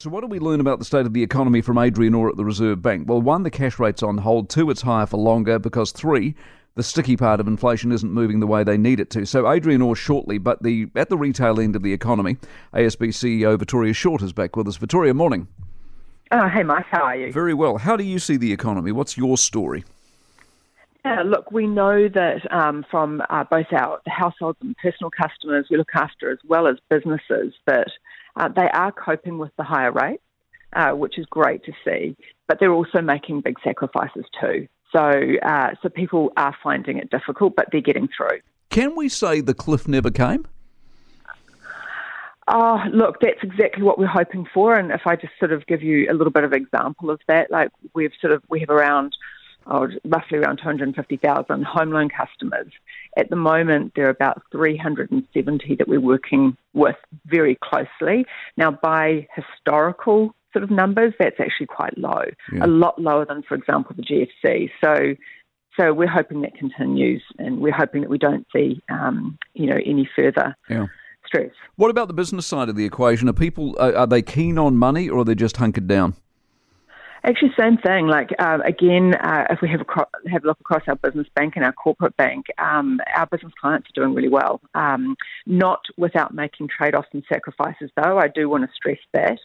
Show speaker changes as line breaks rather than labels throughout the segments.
So, what do we learn about the state of the economy from Adrian Orr at the Reserve Bank? Well, one, the cash rate's on hold. Two, it's higher for longer. Because three, the sticky part of inflation isn't moving the way they need it to. So, Adrian Orr shortly, but the at the retail end of the economy, ASB CEO Vittoria Shortt is back with us. Vittoria, morning.
Oh, hey, Mike, how are you?
Very well. How do you see the economy? What's your story?
Yeah, look, we know that um, from uh, both our households and personal customers we look after, as well as businesses, that uh, they are coping with the higher rates, uh, which is great to see. But they're also making big sacrifices too. So, uh, so people are finding it difficult, but they're getting through.
Can we say the cliff never came?
Oh, look, that's exactly what we're hoping for. And if I just sort of give you a little bit of example of that, like we've sort of we have around oh, roughly around 250,000 home loan customers. At the moment, there are about 370 that we're working with very closely. Now, by historical sort of numbers, that's actually quite low, yeah. a lot lower than, for example, the GFC. So, so we're hoping that continues, and we're hoping that we don't see, um, you know, any further. Yeah. Stress.
What about the business side of the equation? Are people are they keen on money, or are they just hunkered down?
Actually, same thing. Like uh, again, uh, if we have a have a look across our business bank and our corporate bank, um, our business clients are doing really well. Um, not without making trade offs and sacrifices, though. I do want to stress that,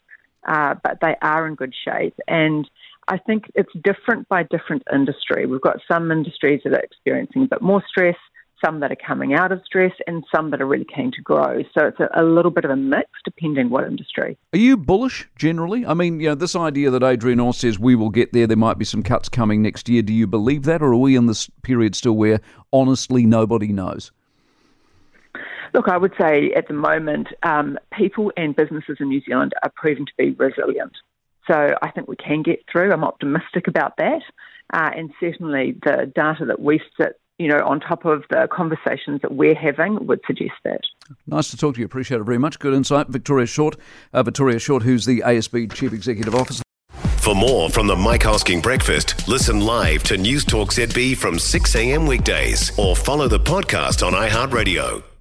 uh, but they are in good shape. And I think it's different by different industry. We've got some industries that are experiencing a bit more stress some that are coming out of stress, and some that are really keen to grow. So it's a, a, little bit of a mix depending what industry.
Are you bullish generally? I mean, you know, this idea that Adrian Orr says we will get there, there might be some cuts coming next year. Do you believe that, or are we in this period still where honestly nobody knows?
Look, I would say at the moment, um, people and businesses in New Zealand are proving to be resilient. So I think we can get through. I'm optimistic about that. Uh, and certainly the data that we sit you know, on top of the conversations that we're having, would suggest that.
Nice to talk to you. Appreciate it very much. Good insight. Vittoria Shortt, uh, Vittoria Shortt, who's the ASB Chief Executive Officer.
For more from the Mike Hosking Breakfast, listen live to News Talk ZB from 6 a.m. weekdays or follow the podcast on iHeartRadio.